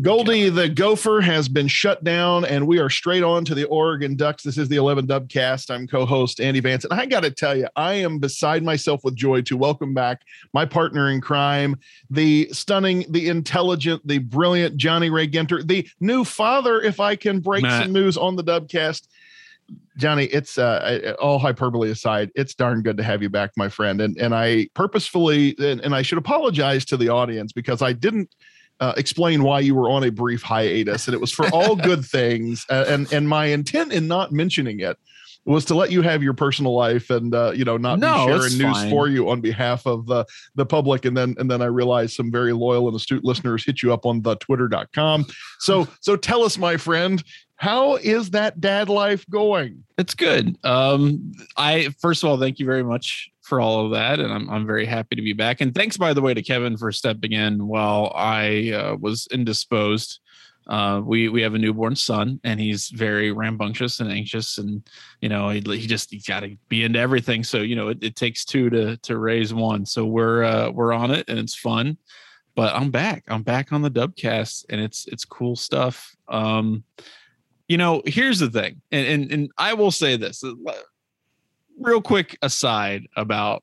Goldy the Gopher has been shut down, and we are straight on to the Oregon Ducks. This is the 11 Dubcast. I'm co host Andy Vance. And I got to tell you, I am beside myself with joy to welcome back my partner in crime, the stunning, the intelligent, the brilliant Johnny Ray Ginter, the new father, if I can break Matt. some news on the Dubcast. Johnny, it's uh, all hyperbole aside, it's darn good to have you back, my friend. And and I purposefully and, and I should apologize to the audience because I didn't uh, explain why you were on a brief hiatus, and it was for all good things. Uh, and and my intent in not mentioning it was to let you have your personal life and uh, you know not no, be sharing news fine. for you on behalf of the the public and then and then I realized some very loyal and astute listeners hit you up on the twitter.com so so tell us my friend how is that dad life going it's good um I first of all thank you very much for all of that, and I'm I'm very happy to be back. And thanks, by the way, to Kevin for stepping in while I uh, was indisposed. Uh, we we have a newborn son, and he's very rambunctious and anxious, and you know he, he just he's got to be into everything. So you know it, it takes two to to raise one. So we're uh, we're on it, and it's fun. But I'm back. I'm back on the Dubcast, and it's it's cool stuff. Um, you know, here's the thing, and and, and I will say this uh, real quick aside about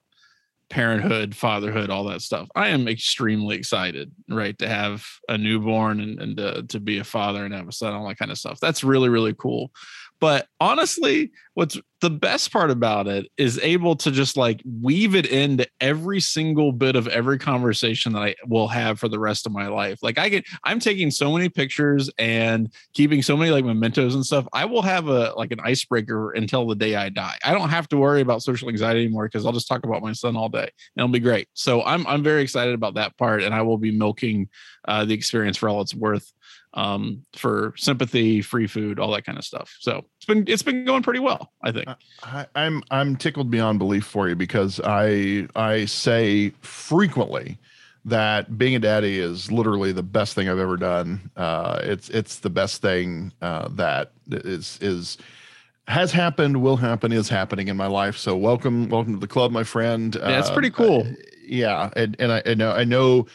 parenthood, fatherhood, all that stuff. I am extremely excited, right, to have a newborn and, and to, to be a father and have a son, all that kind of stuff. That's really, really cool. But honestly, what's the best part about it is able to just like weave it into every single bit of every conversation that I will have for the rest of my life. Like I get, I'm taking so many pictures and keeping so many like mementos and stuff. I will have a like an icebreaker until the day I die. I don't have to worry about social anxiety anymore because I'll just talk about my son all day and it'll be great. So I'm I'm very excited about that part, and I will be milking uh, the experience for all it's worth um, for sympathy, free food, all that kind of stuff. So it's been it's been going pretty well, I think. I, I'm I'm tickled beyond belief for you because I I say frequently that being a daddy is literally the best thing I've ever done. Uh, it's it's the best thing uh, that is is has happened, will happen, is happening in my life. So welcome, welcome to the club, my friend. Yeah, it's pretty cool. Uh, yeah, and and I, I know I know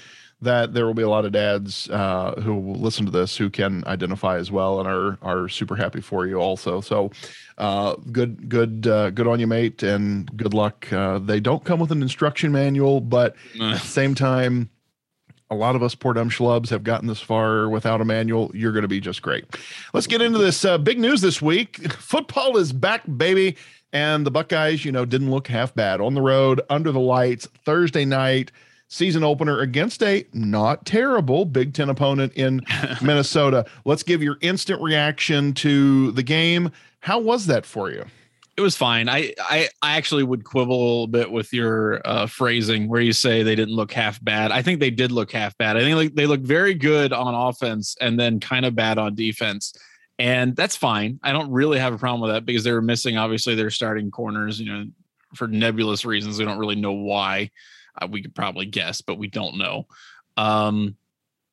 that there will be a lot of dads uh, who will listen to this who can identify as well and are are super happy for you also. So, uh, good good uh, good on you, mate, and good luck. Uh, they don't come with an instruction manual, but at the same time, a lot of us poor dumb schlubs have gotten this far without a manual. You're going to be just great. Let's get into this uh, big news this week. Football is back, baby. And the Buckeyes, you know, didn't look half bad on the road under the lights Thursday night season opener against a not terrible Big Ten opponent in Minnesota. Let's give your instant reaction to the game. How was that for you? It was fine. I, I, I actually would quibble a little bit with your uh, phrasing where you say they didn't look half bad. I think they did look half bad. I think they looked very good on offense and then kind of bad on defense. And that's fine. I don't really have a problem with that because they were missing obviously their starting corners, you know, for nebulous reasons. We don't really know why. We could probably guess, but we don't know. Um,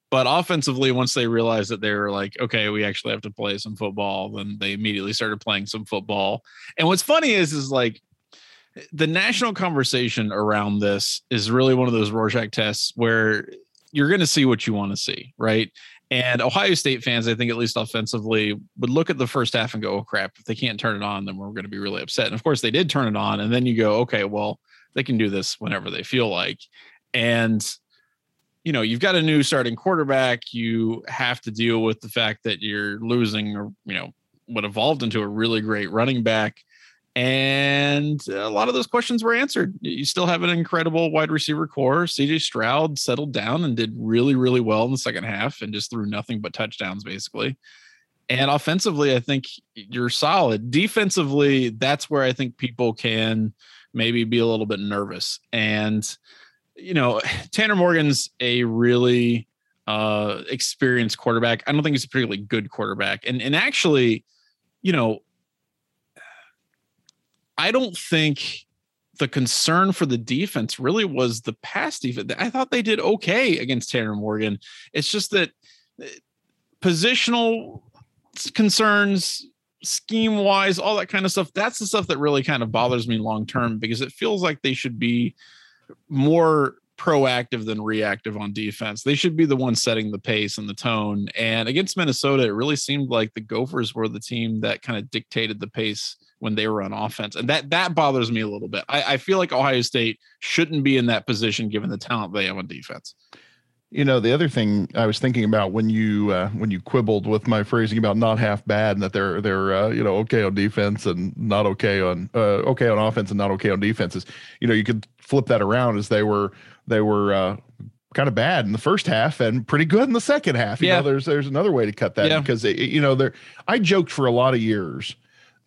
but offensively, once they realized that they were like, okay, we actually have to play some football, then they immediately started playing some football. And what's funny is, is like the national conversation around this is really one of those Rorschach tests where you're going to see what you want to see, right? And Ohio State fans, I think at least offensively, would look at the first half and go, "Oh crap! If they can't turn it on, then we're going to be really upset." And of course, they did turn it on, and then you go, "Okay, well, they can do this whenever they feel like. And you know, you've got a new starting quarterback. You have to deal with the fact that you're losing, you know, what evolved into a really great running back. And a lot of those questions were answered. You still have an incredible wide receiver corps. CJ Stroud settled down and did really, really well in the second half and just threw nothing but touchdowns, basically. And offensively, I think you're solid. Defensively, that's where I think people can maybe be a little bit nervous. And, you know, Tanner Morgan's a really uh, experienced quarterback. I don't think he's a particularly good quarterback. And and actually, you know, I don't think the concern for the defense really was the pass defense. I thought they did okay against Tanner Morgan. It's just that uh, positional concerns scheme wise, all that kind of stuff. That's the stuff that really kind of bothers me long term because it feels like they should be more proactive than reactive on defense. They should be the ones setting the pace and the tone. And against Minnesota, it really seemed like the Gophers were the team that kind of dictated the pace when they were on offense. And that that bothers me a little bit. I, I feel like Ohio State shouldn't be in that position given the talent they have on defense. You know, the other thing I was thinking about when you uh, when you quibbled with my phrasing about not half bad and that they're they're uh, you know okay on defense and not okay on uh, okay on offense and not okay on defenses. You know, you could flip that around as they were they were uh, kind of bad in the first half and pretty good in the second half. You yeah. know, there's there's another way to cut that yeah. because it, you know there I joked for a lot of years,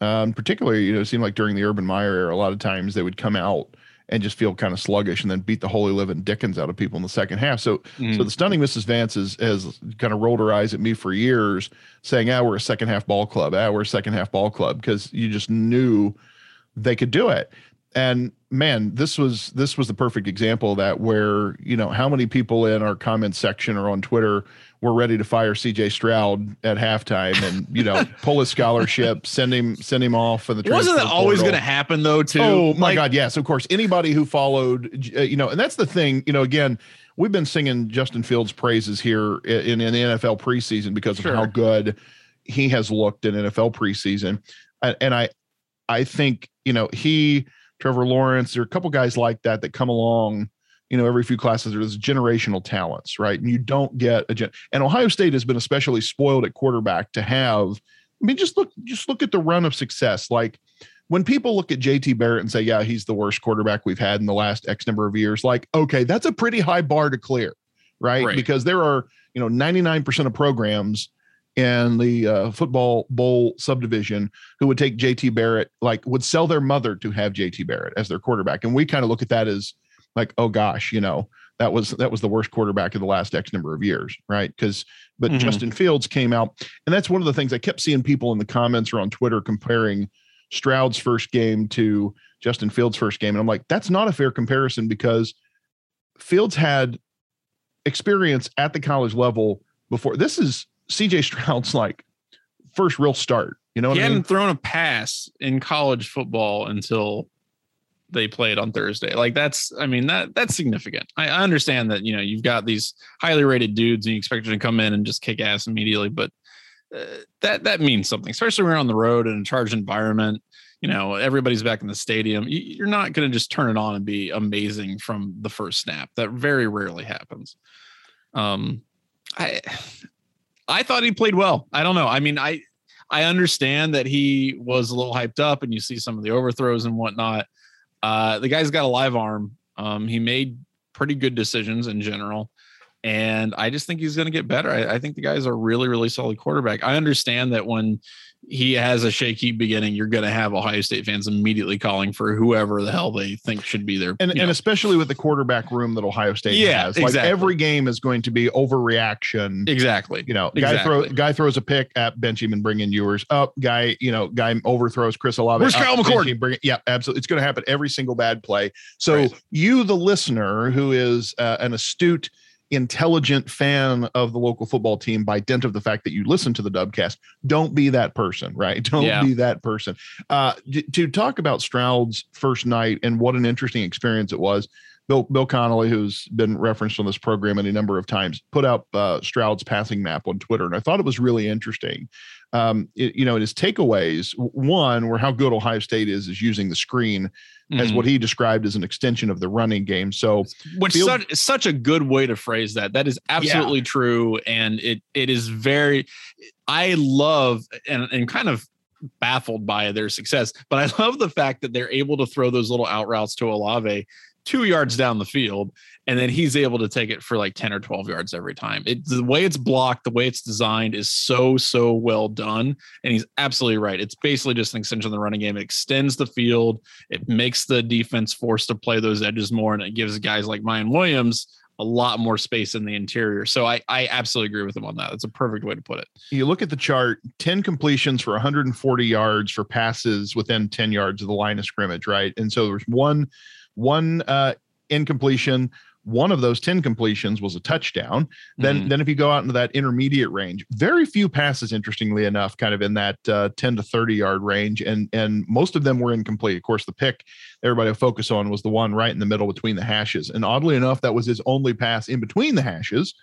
um, particularly you know it seemed like during the Urban Meyer era, a lot of times they would come out and just feel kind of sluggish and then beat the holy living dickens out of people in the second half. So mm. so the stunning Mrs. Vance has, has kind of rolled her eyes at me for years saying, ah, we're a second half ball club. Ah, we're a second half ball club because you just knew they could do it. And man, this was this was the perfect example of that where, you know, how many people in our comment section or on Twitter were ready to fire CJ Stroud at halftime and you know pull his scholarship, send him send him off for the. Wasn't that always going to happen though? Too. Oh my like, God, yes, of course. Anybody who followed, uh, you know, and that's the thing. You know, again, we've been singing Justin Fields praises here in, in the NFL preseason because of how good he has looked in NFL preseason, and I, I think you know he, Trevor Lawrence, there are a couple guys like that that come along you know, every few classes there's generational talents, right? And you don't get a gen- and Ohio State has been especially spoiled at quarterback to have. I mean, just look, just look at the run of success. Like when people look at JT Barrett and say, "Yeah, he's the worst quarterback we've had in the last X number of years," like, okay, that's a pretty high bar to clear, right? right. Because there are, you know, 99% of programs in the uh, football bowl subdivision who would take JT Barrett, like, would sell their mother to have JT Barrett as their quarterback, and we kind of look at that as like oh gosh you know that was that was the worst quarterback of the last x number of years right because but mm-hmm. justin fields came out and that's one of the things i kept seeing people in the comments or on twitter comparing stroud's first game to justin fields first game and i'm like that's not a fair comparison because fields had experience at the college level before this is cj stroud's like first real start you know he hadn't I mean? thrown a pass in college football until they played on Thursday. Like that's, I mean, that that's significant. I, I understand that you know you've got these highly rated dudes and you expect them to come in and just kick ass immediately, but uh, that that means something, especially when you're on the road in a charged environment. You know, everybody's back in the stadium. You're not going to just turn it on and be amazing from the first snap. That very rarely happens. Um, I I thought he played well. I don't know. I mean, I I understand that he was a little hyped up, and you see some of the overthrows and whatnot. Uh, the guy's got a live arm. Um, he made pretty good decisions in general. And I just think he's going to get better. I, I, think the guy's a really, really solid quarterback. I understand that when he has a shaky beginning, you're going to have Ohio State fans immediately calling for whoever the hell they think should be there. And, and especially with the quarterback room that Ohio State yeah, has. Like exactly. every game is going to be overreaction. Exactly. You know, guy throw guy throws a pick at Benjamin, and bring in Ewers. Up, guy, you know, guy overthrows Chris Olave. Where's Kyle McCord? Bring it, yeah, absolutely. It's going to happen every single bad play. So right. you, the listener, who is uh, an astute – intelligent fan of the local football team by dint of the fact that you listen to the dubcast don't be that person right don't yeah. be that person uh, to talk about stroud's first night and what an interesting experience it was bill bill connelly who's been referenced on this program any number of times put out uh, stroud's passing map on twitter and i thought it was really interesting um, it, you know, his takeaways, one were how good Ohio State is is using the screen mm-hmm. as what he described as an extension of the running game. So, which field- such, such a good way to phrase that. That is absolutely yeah. true, and it it is very. I love and and kind of baffled by their success, but I love the fact that they're able to throw those little out routes to Olave two yards down the field and then he's able to take it for like 10 or 12 yards every time. It the way it's blocked, the way it's designed is so so well done and he's absolutely right. It's basically just an extension of the running game. It extends the field, it makes the defense forced to play those edges more and it gives guys like Miyan Williams a lot more space in the interior. So I, I absolutely agree with him on that. That's a perfect way to put it. You look at the chart 10 completions for 140 yards for passes within 10 yards of the line of scrimmage, right? And so there's one one uh, incompletion, One of those 10 completions was a touchdown. Then, Mhm. then if you go out into that intermediate range, very few passes, interestingly enough, kind of in that uh, 10 to 30 yard range. And, and most of them were incomplete. Of course, the pick everybody will focus on was the one right in the middle between the hashes. And oddly enough, that was his only pass in between the hashes.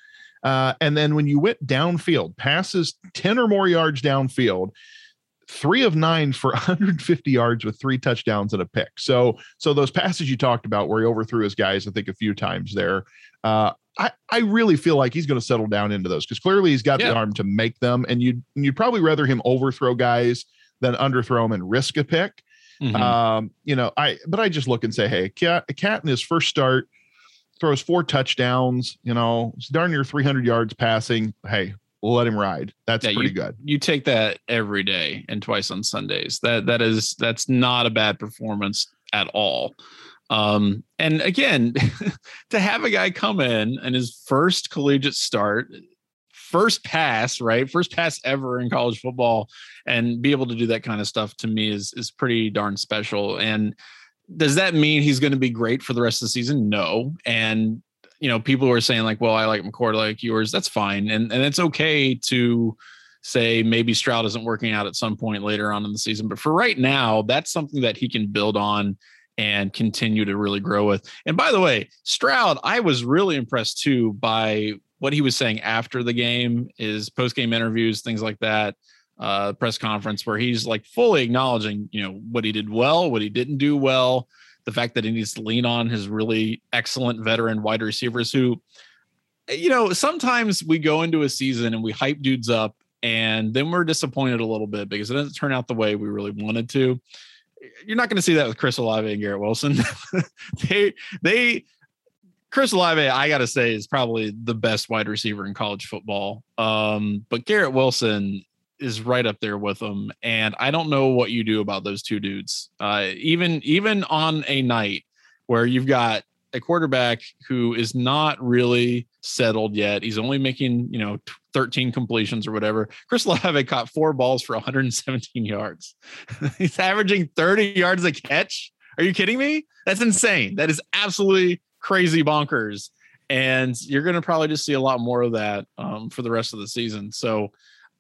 Uh, and then when you went downfield, passes 10 or more yards downfield, three of nine for 150 yards with three touchdowns and a pick. So, so those passes you talked about where he overthrew his guys, I think a few times there. Uh, I, I really feel like he's going to settle down into those because clearly he's got Yeah. the arm to make them. And you'd, you'd probably rather him overthrow guys than underthrow them and risk a pick. Mhm. Um, you know, I but I just look and say, hey, Cat, Cat in his first start throws four touchdowns. You know, it's darn near 300 yards passing. Hey, let him ride. That's Yeah, pretty good. you take that every day and twice on Sundays. That that is that's not a bad performance at all. Um, and again, to have a guy come in and his first collegiate start, first pass, right? First pass ever in college football, and be able to do that kind of stuff to me is is pretty darn special. And does that mean he's going to be great for the rest of the season? No. And you know, people were saying like, "Well, I like McCord, I like Ewers." That's fine, and and it's okay to say maybe Stroud isn't working out at some point later on in the season. But for right now, that's something that he can build on and continue to really grow with. And by the way, Stroud, I was really impressed too by what he was saying after the game, his post game interviews, things like that, uh, press conference, where he's like fully acknowledging, you know, what he did well, what he didn't do well, the fact that he needs to lean on his really excellent veteran wide receivers who, you know, sometimes we go into a season and we hype dudes up and then we're disappointed a little bit because it doesn't turn out the way we really wanted to. You're not going to see that with Chris Olave and Garrett Wilson. they they Chris Olave, I got to say, is probably the best wide receiver in college football. Um, but Garrett Wilson is right up there with them, and I don't know what you do about those two dudes. Uh, even even on a night where you've got a quarterback who is not really settled yet. He's only making, you know, 13 completions or whatever. Chris Olave caught four balls for 117 yards. He's averaging 30 yards a catch. Are you kidding me? That's insane. That is absolutely crazy bonkers. And you're going to probably just see a lot more of that um, for the rest of the season. So,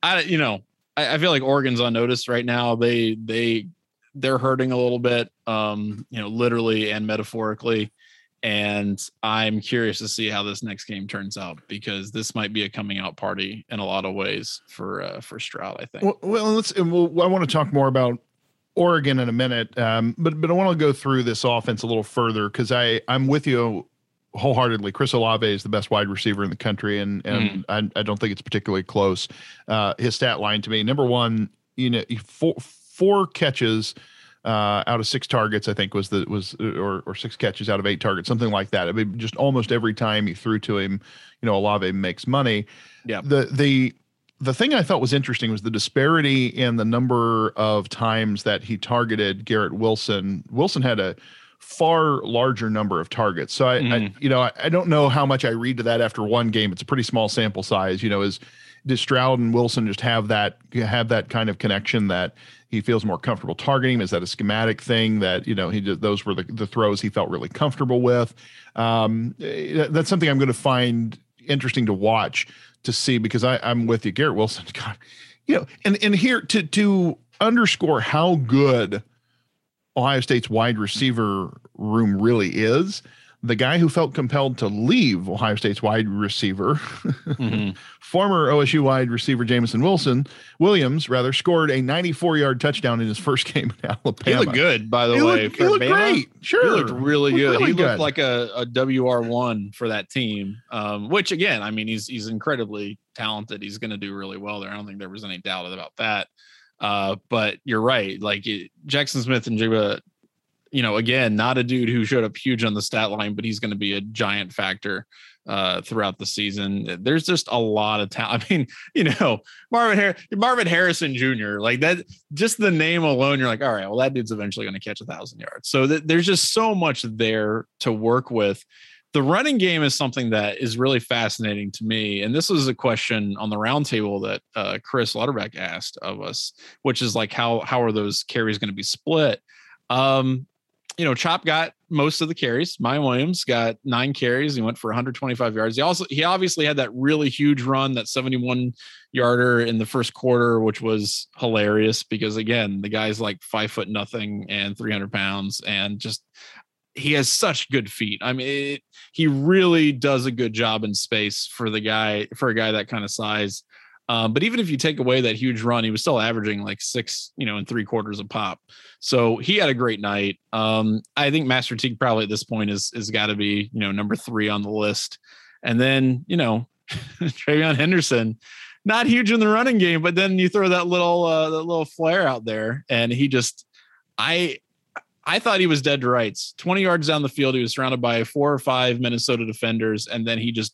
I, you know, I, I feel like Oregon's on notice right now. They, they, they're hurting a little bit, um, you know, literally and metaphorically and I'm curious to see how this next game turns out because this might be a coming out party in a lot of ways for uh, for Stroud. I think. Well, well let's. And we'll, I want to talk more about Oregon in a minute, um, but but I want to go through this offense a little further because I I'm with you wholeheartedly. Chris Olave is the best wide receiver in the country, and and I, I don't think it's particularly close. Uh, his stat line to me, number one, you know, four four catches. Uh, out of six targets, I think was the was or or six catches out of eight targets, something like that. I mean, just almost every time he threw to him, you know, Olave makes money. Yeah. The the the thing I thought was interesting was the disparity in the number of times that he targeted Garrett Wilson. Wilson had a far larger number of targets. So I, I Mhm. you know, I, I don't know how much I read to that after one game. It's a pretty small sample size. You know, is does Stroud and Wilson just have that have that kind of connection that he feels more comfortable targeting? Is that a schematic thing that you know he did? Those were the, the throws he felt really comfortable with. Um, eh, that's something I'm going to find interesting to watch to see because I, I'm with you, Garrett Wilson. God, you know, and and here to to underscore how good Ohio State's wide receiver room really is. The guy who felt compelled to leave Ohio State's wide receiver, Mhm. former OSU wide receiver Jameson Wilson Williams, rather scored a 94 yard touchdown in his first game in Alabama. He looked good, by the He way. looked, for he looked Bama. great. Sure, He looked really Looked good. really he looked good. like a, a WR one for that team. Um, which again, I mean, he's he's incredibly talented. He's going to do really well there. I don't think there was any doubt about that. Uh, but you're right. Like it, Jaxon Smith-Njigba, you know, again, not a dude who showed up huge on the stat line, but he's going to be a giant factor uh, throughout the season. There's just a lot of talent. I mean, you know, Marvin Har- Marvin Harrison Jr. Like that, just the name alone, you're like, all right, well, that dude's eventually going to catch a thousand yards. So th- there's just so much there to work with. The running game is something that is really fascinating to me, and this was a question on the roundtable that uh, Chris Lauderback asked of us, which is like, how how are those carries going to be split? Um, you know, Chop got most of the carries. Miyan Williams got nine carries. He went for 125 yards. He also he obviously had that really huge run, that 71 yarder in the first quarter, which was hilarious because again, the guy's like five foot nothing and 300 pounds, and just he has such good feet. I mean, it, he really does a good job in space for the guy for a guy that kind of size. Um, but even if you take away that huge run, he was still averaging like six, you know, and three quarters a pop. So he had a great night. Um, I think Master Teague probably at this point is is got to be, you know, number three on the list. And then, you know, TreVeyon Henderson, not huge in the running game, but then you throw that little uh, that little flare out there, and he just, I I thought he was dead to rights. 20 yards down the field, he was surrounded by four or five Minnesota defenders, and then he just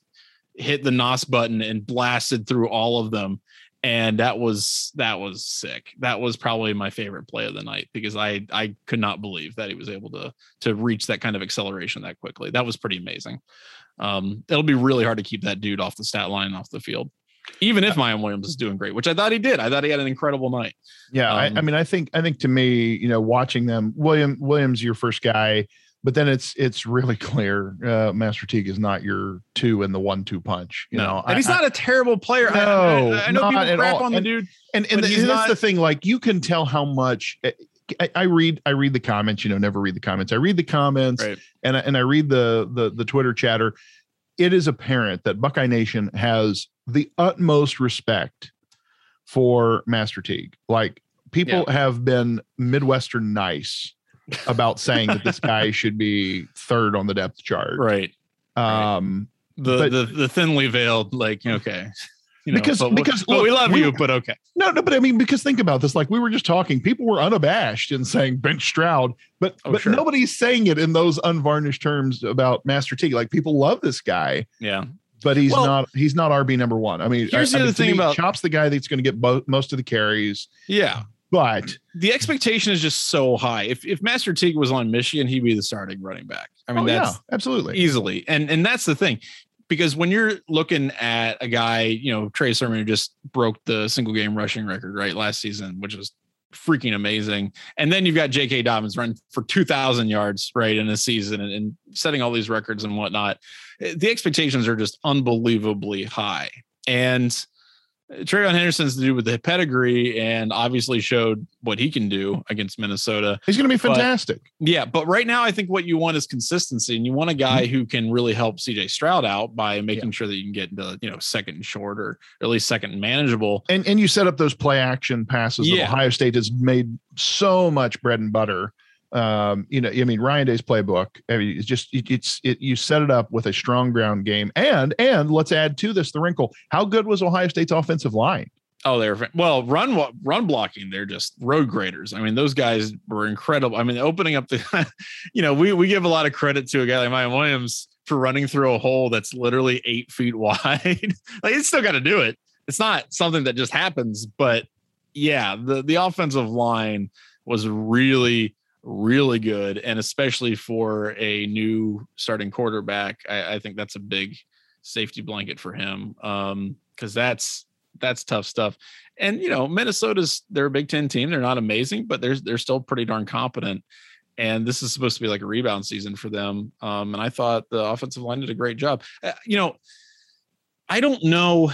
hit the NOS button and blasted through all of them. And that was that was sick. That was probably my favorite play of the night because I I could not believe that he was able to to reach that kind of acceleration that quickly. That was pretty amazing. Um, it'll be really hard to keep that dude off the stat line off the field even if Miyan Williams is doing great, which I thought he did. I thought he had an incredible night. Yeah, um, I, I, um, mean, I think I think to me, you know, watching them, Miyan Williams, your first guy, but then it's it's really clear uh, Master Teague is not your two in the one two punch. You no. know, and he's not a terrible player. No, I, I know people crap all. on the and, dude, and and, and that's the thing. Like you can tell how much. Eh, I, I, read I read the comments. You know, never read the comments. I read the comments, right. and I, and I read the the the Twitter chatter. It is apparent that Buckeye Nation has the utmost respect for Master Teague. Like people yeah. have been Midwestern nice about saying that this guy should be third on the depth chart. Right. Um, the, but, the the thinly veiled, like okay, you know, because but, because but look, we love we, you, but okay. No, no, but I mean, because think about this. Like we were just talking, people were unabashed in saying bench Stroud, but oh, but sure. nobody's saying it in those unvarnished terms about Master T. Like people love this guy. Yeah. But he's well, not he's not RB number one. I mean, here's I, the I other thing me, about Chop's the guy that's going to get bo- most of the carries. Yeah, but the expectation is just so high. If if Master Teague was on Michigan, he'd be the starting running back. I mean, oh, that's yeah, absolutely easily. And and that's the thing. Because when you're looking at a guy, you know, Trey Sermon who just broke the single game rushing record, right, last season, which was freaking amazing. And then you've got J.K. Dobbins running for 2,000 yards, right, in a season and, and setting all these records and whatnot. Eh, the expectations are just unbelievably high. And TreVeyon Henderson's to do with the pedigree and obviously showed what he can do against Minnesota. He's going to be fantastic. But, yeah, but right now I think what you want is consistency, and you want a guy mm-hmm. who can really help CJ Stroud out by making yeah. sure that you can get into you know second and short or at least second and manageable. And and you set up those play action passes yeah. that Ohio State has made so much bread and butter um, you know, I mean, Ryan Day's playbook. I mean, it's just it, it's it, you set it up with a strong ground game, and and let's add to this the wrinkle: how good was Ohio State's offensive line? Oh, they're well run run blocking. They're just road graders. I mean, those guys were incredible. I mean, opening up the, you know, we we give a lot of credit to a guy like Miyan Williams for running through a hole that's literally eight feet wide. like, it's still got to do it. It's not something that just happens, but yeah, the the offensive line was really really good, and especially for a new starting quarterback, I, I think that's a big safety blanket for him because um, that's that's tough stuff. And you know, Minnesota's they're a Big Ten team. They're not amazing, but they're they're still pretty darn competent. And this is supposed to be like a rebound season for them. Um, and I thought the offensive line did a great job. Uh, you know, I don't know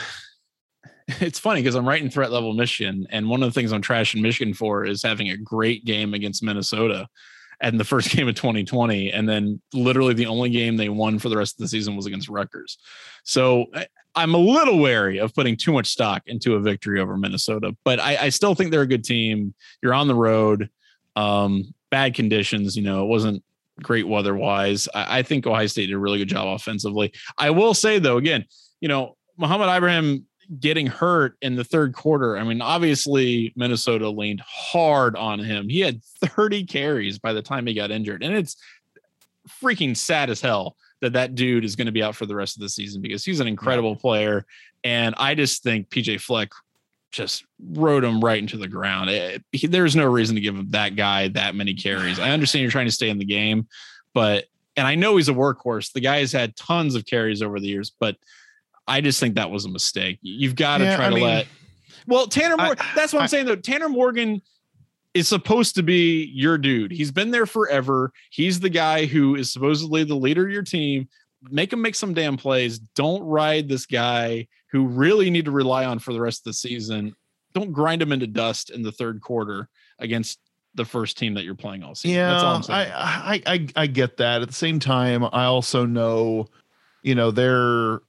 it's funny because I'm writing threat level Michigan, and one of the things I'm trashing Michigan for is having a great game against Minnesota and the first game of 2020, and then literally the only game they won for the rest of the season was against Rutgers. So I'm a little wary of putting too much stock into a victory over Minnesota, but I, I still think they're a good team. You're on the road, um, bad conditions. You know, it wasn't great weather wise. I, I think Ohio State did a really good job offensively. I will say though, again, you know, Mohamed Ibrahim getting hurt in the third quarter. I mean, obviously Minnesota leaned hard on him. He had 30 carries by the time he got injured, and it's freaking sad as hell that that dude is going to be out for the rest of the season because he's an incredible yeah. player. And I just think PJ Fleck just rode him right into the ground. It, eh, he, there's no reason to give that guy that many carries. I understand you're trying to stay in the game, but and I know he's a workhorse. The guy has had tons of carries over the years, but I just think that was a mistake. You've got to yeah, try I to mean, let. Well, Tanner Morgan. That's what I'm I, saying though. Tanner Morgan is supposed to be your dude. He's been there forever. He's the guy who is supposedly the leader of your team. Make him make some damn plays. Don't ride this guy who really need to rely on for the rest of the season. Don't grind him into dust in the third quarter against the first team that you're playing all season. Yeah, I, I, I I get that. At the same time, I also know, you know, they're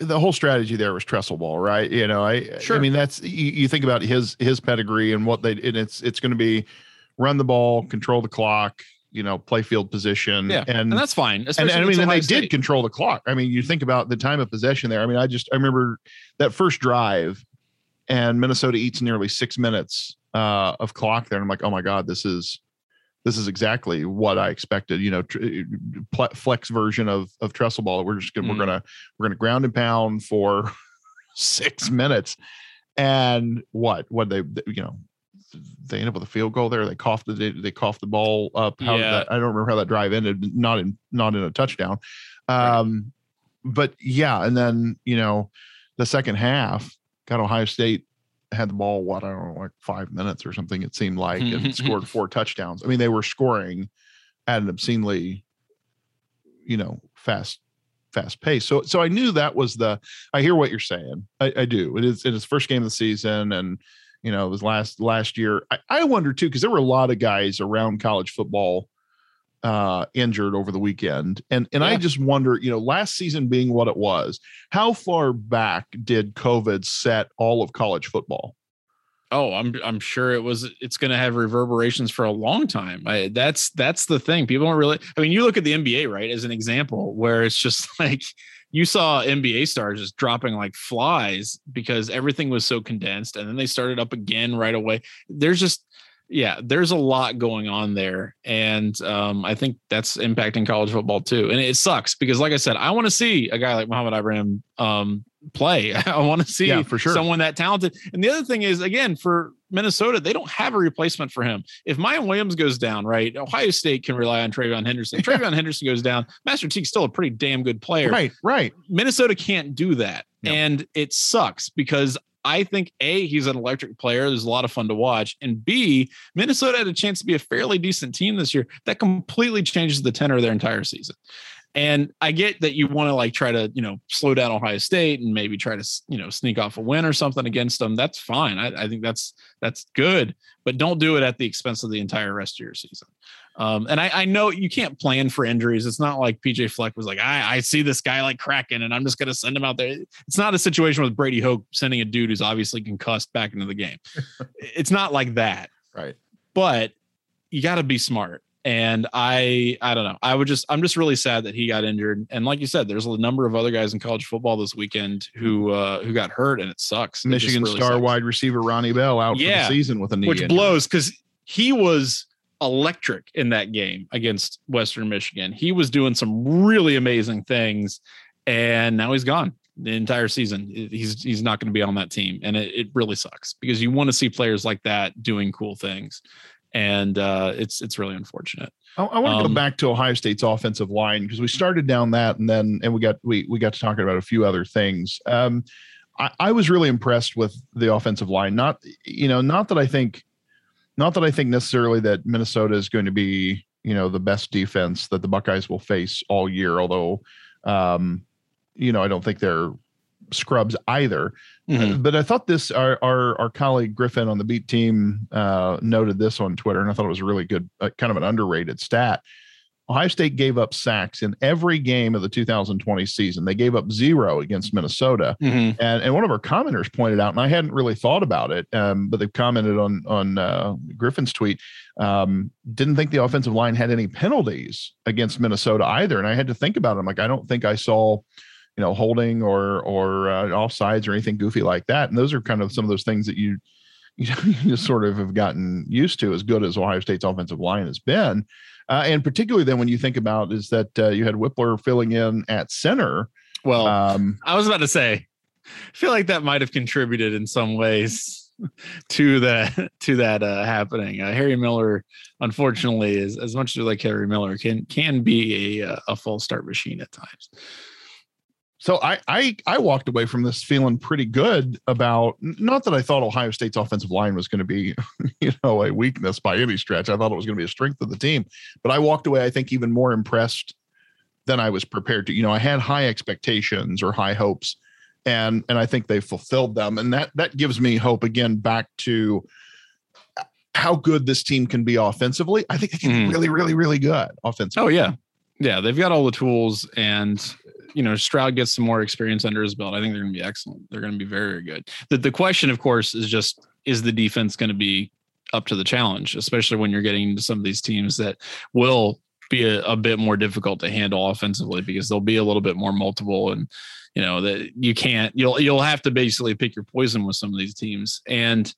the whole strategy there was Tressel ball, right? You know, I sure. I mean that's you, you think about his his pedigree and what they and it's it's going to be run the ball, control the clock, you know, play field position. Yeah, and, and that's fine. And, and I mean, and they State. did control the clock. I mean, you think about the time of possession there. I mean, I just I remember that first drive, and Minnesota eats nearly six minutes uh, of clock there. And I'm like, oh my god, this is this is exactly what I expected. You know, tr- flex version of of Tressel ball. We're just gonna mm. we're gonna we're gonna ground and pound for six minutes, and what what they you know they end up with a field goal there. They coughed the they, they coughed the ball up. How yeah. That, I don't remember how that drive ended. Not in not in a touchdown. Um, right. but yeah, and then you know the second half got Ohio State had the ball, what I don't know, like five minutes or something, it seemed like, and scored four touchdowns. I mean, they were scoring at an obscenely, you know, fast, fast pace. So so I knew that was the I hear what you're saying. I, I do. It is it is first game of the season and you know, it was last last year. I, I wonder too, because there were a lot of guys around college football uh, injured over the weekend. And and yeah. I just wonder, you know, last season being what it was, how far back did COVID set all of college football? Oh, I'm I'm sure it was. It's going to have reverberations for a long time. I, that's that's the thing. People don't really. I mean, you look at the NBA, right, as an example, where it's just like you saw NBA stars just dropping like flies because everything was so condensed, and then they started up again right away. There's just yeah, there's a lot going on there, and um, I think that's impacting college football too. And it sucks because, like I said, I want to see a guy like Mohamed Ibrahim um, play. I want to see yeah, for sure. someone that talented. And the other thing is, again, for Minnesota, they don't have a replacement for him. If Miyan Williams goes down, right, Ohio State can rely on TreVeyon Henderson. If TreVeyon Henderson goes down, Master Teague's still a pretty damn good player. Right, right. Minnesota can't do that. And it sucks because I think A, he's an electric player. There's a lot of fun to watch. And B, Minnesota had a chance to be a fairly decent team this year. That completely changes the tenor of their entire season. And I get that you want to like try to, you know, slow down Ohio State and maybe try to, you know, sneak off a win or something against them. That's fine. I, I think that's that's good, but don't do it at the expense of the entire rest of your season. Um, and I, I, know you can't plan for injuries. It's not like PJ Fleck was like, I, I see this guy like cracking and I'm just going to send him out there. It's not a situation with Brady Hoke sending a dude who's obviously concussed back into the game. it's not like that. Right. But you got to be smart. And I, I don't know. I would just, I'm just really sad that he got injured. And like you said, there's a number of other guys in college football this weekend who, uh, who got hurt, and it sucks. Michigan it really star sucks. wide receiver Ronnie Bell out yeah, for the season with a knee, which injury. blows because he was electric in that game against Western Michigan. He was doing some really amazing things, and now he's gone the entire season. He's he's not going to be on that team, and it, it really sucks because you want to see players like that doing cool things, and uh, it's it's really unfortunate. I, I want to um, go back to Ohio State's offensive line because we started down that, and then and we got we we got to talking about a few other things. Um, I, I was really impressed with the offensive line. Not you know not that I think not that I think necessarily that Minnesota is going to be, you know, the best defense that the Buckeyes will face all year, although, um, you know, I don't think they're scrubs either. Mm-hmm. Uh, but I thought this, our, our, our colleague Griffin on the beat team uh, noted this on Twitter, and I thought it was a really good, uh, kind of an underrated stat. Ohio State gave up sacks in every game of the 2020 season. They gave up zero against Minnesota. Mm-hmm. And, and one of our commenters pointed out, and I hadn't really thought about it, um, but they've commented on on uh, Griffin's tweet. Um, didn't think the offensive line had any penalties against Minnesota either. And I had to think about it. I'm like, I don't think I saw, you know, holding or or uh, offsides or anything goofy like that. And those are kind of some of those things that you you, know, you just sort of have gotten used to as good as Ohio State's offensive line has been. Uh, and particularly then when you think about is that uh, you had Wypler filling in at center. Well, um, I was about to say, I feel like that might have contributed in some ways to that to that uh, happening. Uh, Harry Miller, unfortunately, is as much as you like Harry Miller can can be a uh, a false start machine at times. So I, I I walked away from this feeling pretty good about not that I thought Ohio State's offensive line was going to be, you know, a weakness by any stretch. I thought it was going to be a strength of the team, but I walked away I think even more impressed than I was prepared to. You know, I had high expectations or high hopes, and and I think they fulfilled them, and that that gives me hope again back to how good this team can be offensively. I think they can mm. be mm-hmm. really, really, really good offensively. Oh yeah, yeah, they've got all the tools, and you know Stroud gets some more experience under his belt. I think they're going to be excellent. They're going to be very, good. The the question, of course, is just is the defense going to be up to the challenge, especially when you're getting into some of these teams that will be a, a bit more difficult to handle offensively because they'll be a little bit more multiple and you know that you can't you'll you'll have to basically pick your poison with some of these teams and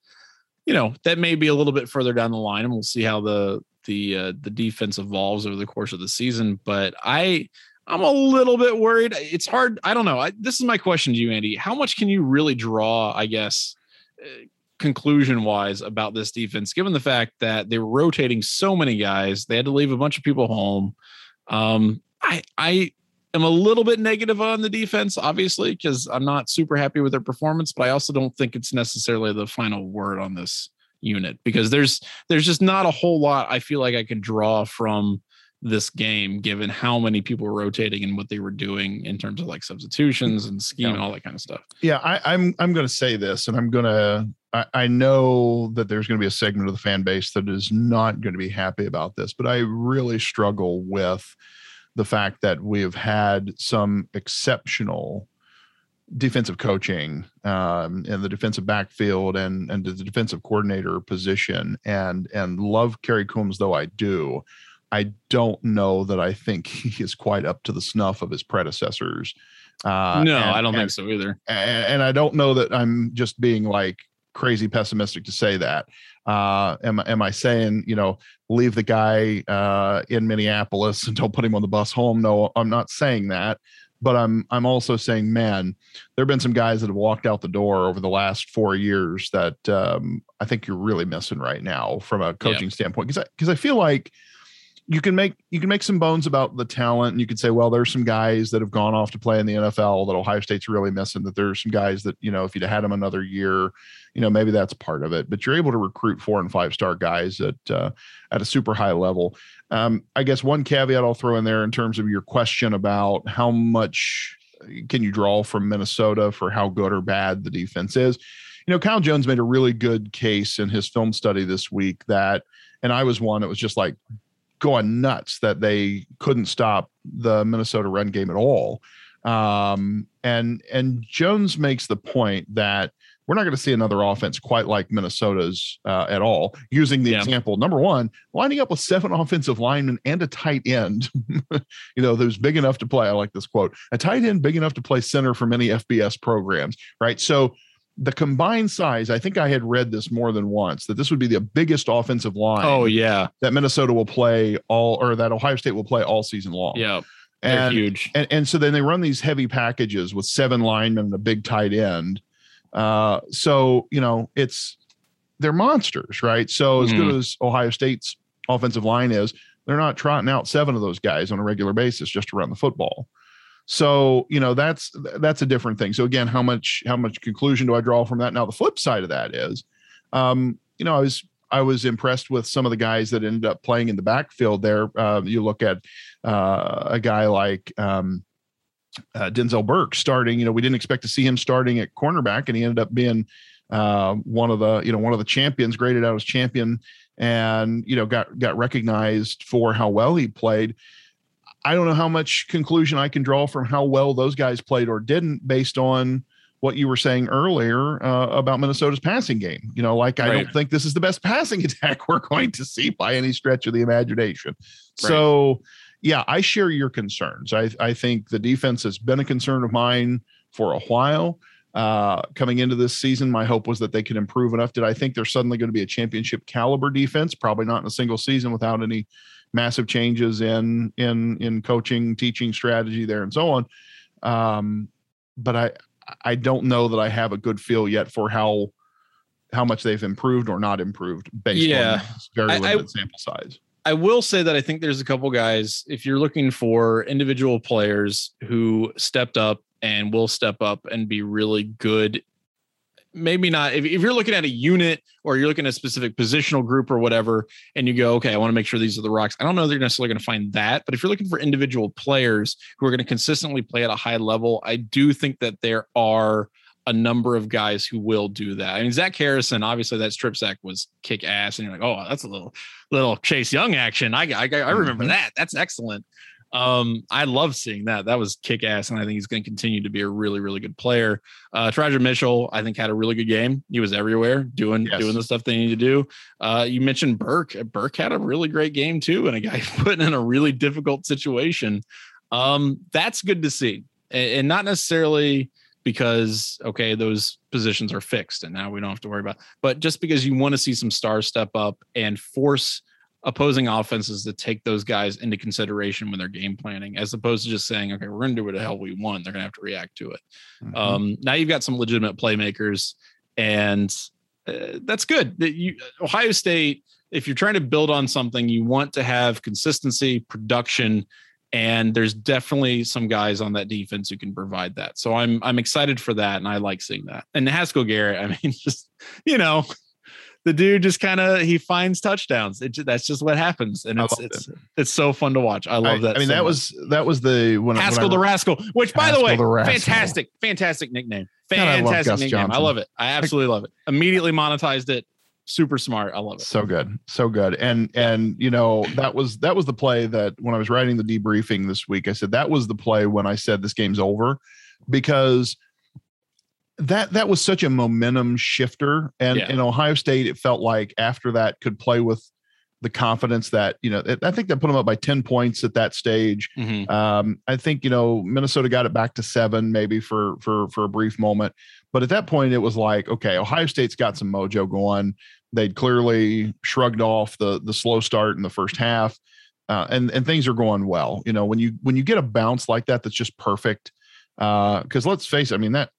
you know that may be a little bit further down the line and we'll see how the the uh, the defense evolves over the course of the season but i i'm a little bit worried. It's hard i don't know. I, this is my question to you andy. How much can you really draw i guess uh, conclusion wise about this defense, given the fact that they were rotating so many guys, they had to leave a bunch of people home. Um, I I am a little bit negative on the defense, obviously, because I'm not super happy with their performance, but I also don't think it's necessarily the final word on this unit because there's there's just not a whole lot I feel like I can draw from this game given how many people were rotating and what they were doing in terms of like substitutions and scheme yeah. and all that kind of stuff. Yeah, I, I'm I'm gonna say this and I'm gonna I, I know that there's going to be a segment of the fan base that is not going to be happy about this, but I really struggle with the fact that we have had some exceptional defensive coaching um, in the defensive backfield and and the defensive coordinator position and and love Kerry Coombs though I do I don't know that I think he is quite up to the snuff of his predecessors. Uh, no, and, I don't and, think so either. And, and, I don't know that I'm just being like crazy pessimistic to say that. Uh, am, am I saying, you know, leave the guy uh, in Minneapolis and don't put him on the bus home? No, I'm not saying that. But I'm I'm also saying, man, there have been some guys that have walked out the door over the last four years that um, I think you're really missing right now from a coaching standpoint. Because because I, I feel like you can make you can make some bones about the talent and you could say well there's some guys that have gone off to play in the NFL that Ohio State's really missing that there's some guys that you know if you'd had them another year you know maybe that's part of it but you're able to recruit four and five star guys at uh, at a super high level um, I guess one caveat I'll throw in there in terms of your question about how much can you draw from Minnesota for how good or bad the defense is you know Kyle Jones made a really good case in his film study this week that and I was one. It was just like going nuts that they couldn't stop the Minnesota run game at all. Um, and and Jones makes the point that we're not going to see another offense quite like Minnesota's uh, at all. Using the yeah. example, number one, lining up with seven offensive linemen and a tight end, you know, who's big enough to play. I like this quote: a tight end big enough to play center for many FBS programs, right? So the combined size, I think I had read this more than once that this would be the biggest offensive line. Oh yeah, that Minnesota will play all, or that Ohio State will play all season long. Yeah, and huge. And, and so then they run these heavy packages with seven linemen and a big tight end. Uh, so you know it's they're monsters, right? So as mm-hmm. good as Ohio State's offensive line is, they're not trotting out seven of those guys on a regular basis just to run the football. So, you know, that's that's a different thing. So again, how much how much conclusion do I draw from that? Now the flip side of that is um, you know, I was I was impressed with some of the guys that ended up playing in the backfield there. Uh, you look at uh, a guy like um, uh, Denzel Burke starting. You know, we didn't expect to see him starting at cornerback, and he ended up being uh, one of the you know one of the champions, graded out as champion, and you know got got recognized for how well he played. I don't know how much conclusion I can draw from how well those guys played or didn't based on what you were saying earlier uh, about Minnesota's passing game. You know, like I right. don't think this is the best passing attack we're going to see by any stretch of the imagination. Right. So, yeah, I share your concerns. I, I think the defense has been a concern of mine for a while. Uh, coming into this season, my hope was that they could improve enough. Did I think they're suddenly going to be a championship caliber defense? Probably not in a single season without any massive changes in in in coaching, teaching strategy there, and so on. Um, but I I don't know that I have a good feel yet for how how much they've improved or not improved based yeah. on very limited I, sample size. I will say that I think there's a couple guys, if you're looking for individual players who stepped up and will step up and be really good. Maybe not if, if you're looking at a unit or you're looking at a specific positional group or whatever, and you go, okay, I want to make sure these are the rocks. I don't know they're necessarily going to find that, but if you're looking for individual players who are going to consistently play at a high level, I do think that there are a number of guys who will do that. I mean, Zach Harrison, obviously that strip sack was kick ass, and you're like, oh, that's a little little Chase Young action. I I, I remember mm-hmm. that. That's excellent. Um, I love seeing that. That was kick ass, and I think he's going to continue to be a really, really good player. Uh, Teradja Mitchell, I think, had a really good game. He was everywhere doing yes. doing the stuff they need to do. Uh, you mentioned Burke. Burke had a really great game too, and a guy put in a really difficult situation. Um, that's good to see, and, and not necessarily because okay those positions are fixed and now we don't have to worry about but just because you want to see some stars step up and force opposing offenses to take those guys into consideration when they're game planning as opposed to just saying okay we're going to do what the hell we want they're going to have to react to it mm-hmm. um, now you've got some legitimate playmakers and uh, that's good that you ohio state if you're trying to build on something you want to have consistency production and there's definitely some guys on that defense who can provide that. So I'm I'm excited for that, and I like seeing that. And Haskell Garrett, I mean, just you know, the dude just kind of he finds touchdowns. It, that's just what happens, and it's it's, it. it's so fun to watch. I love I, that. I mean, so that much. was that was the when Haskell when I, the Rascal, which by the way, the fantastic, fantastic nickname, fantastic God, nickname. Johnson. I love it. I absolutely love it. Immediately monetized it super smart. I love it. So good. So good. And and you know, that was that was the play that when I was writing the debriefing this week, I said that was the play when I said this game's over because that that was such a momentum shifter and yeah. in Ohio State it felt like after that could play with the confidence that you know I think they put them up by 10 points at that stage. Mm-hmm. Um, I think you know Minnesota got it back to 7 maybe for for for a brief moment but at that point, it was like, okay, Ohio State's got some mojo going. They'd clearly shrugged off the the slow start in the first half, uh, and and things are going well. You know, when you when you get a bounce like that, that's just perfect. Because uh, let's face it, I mean that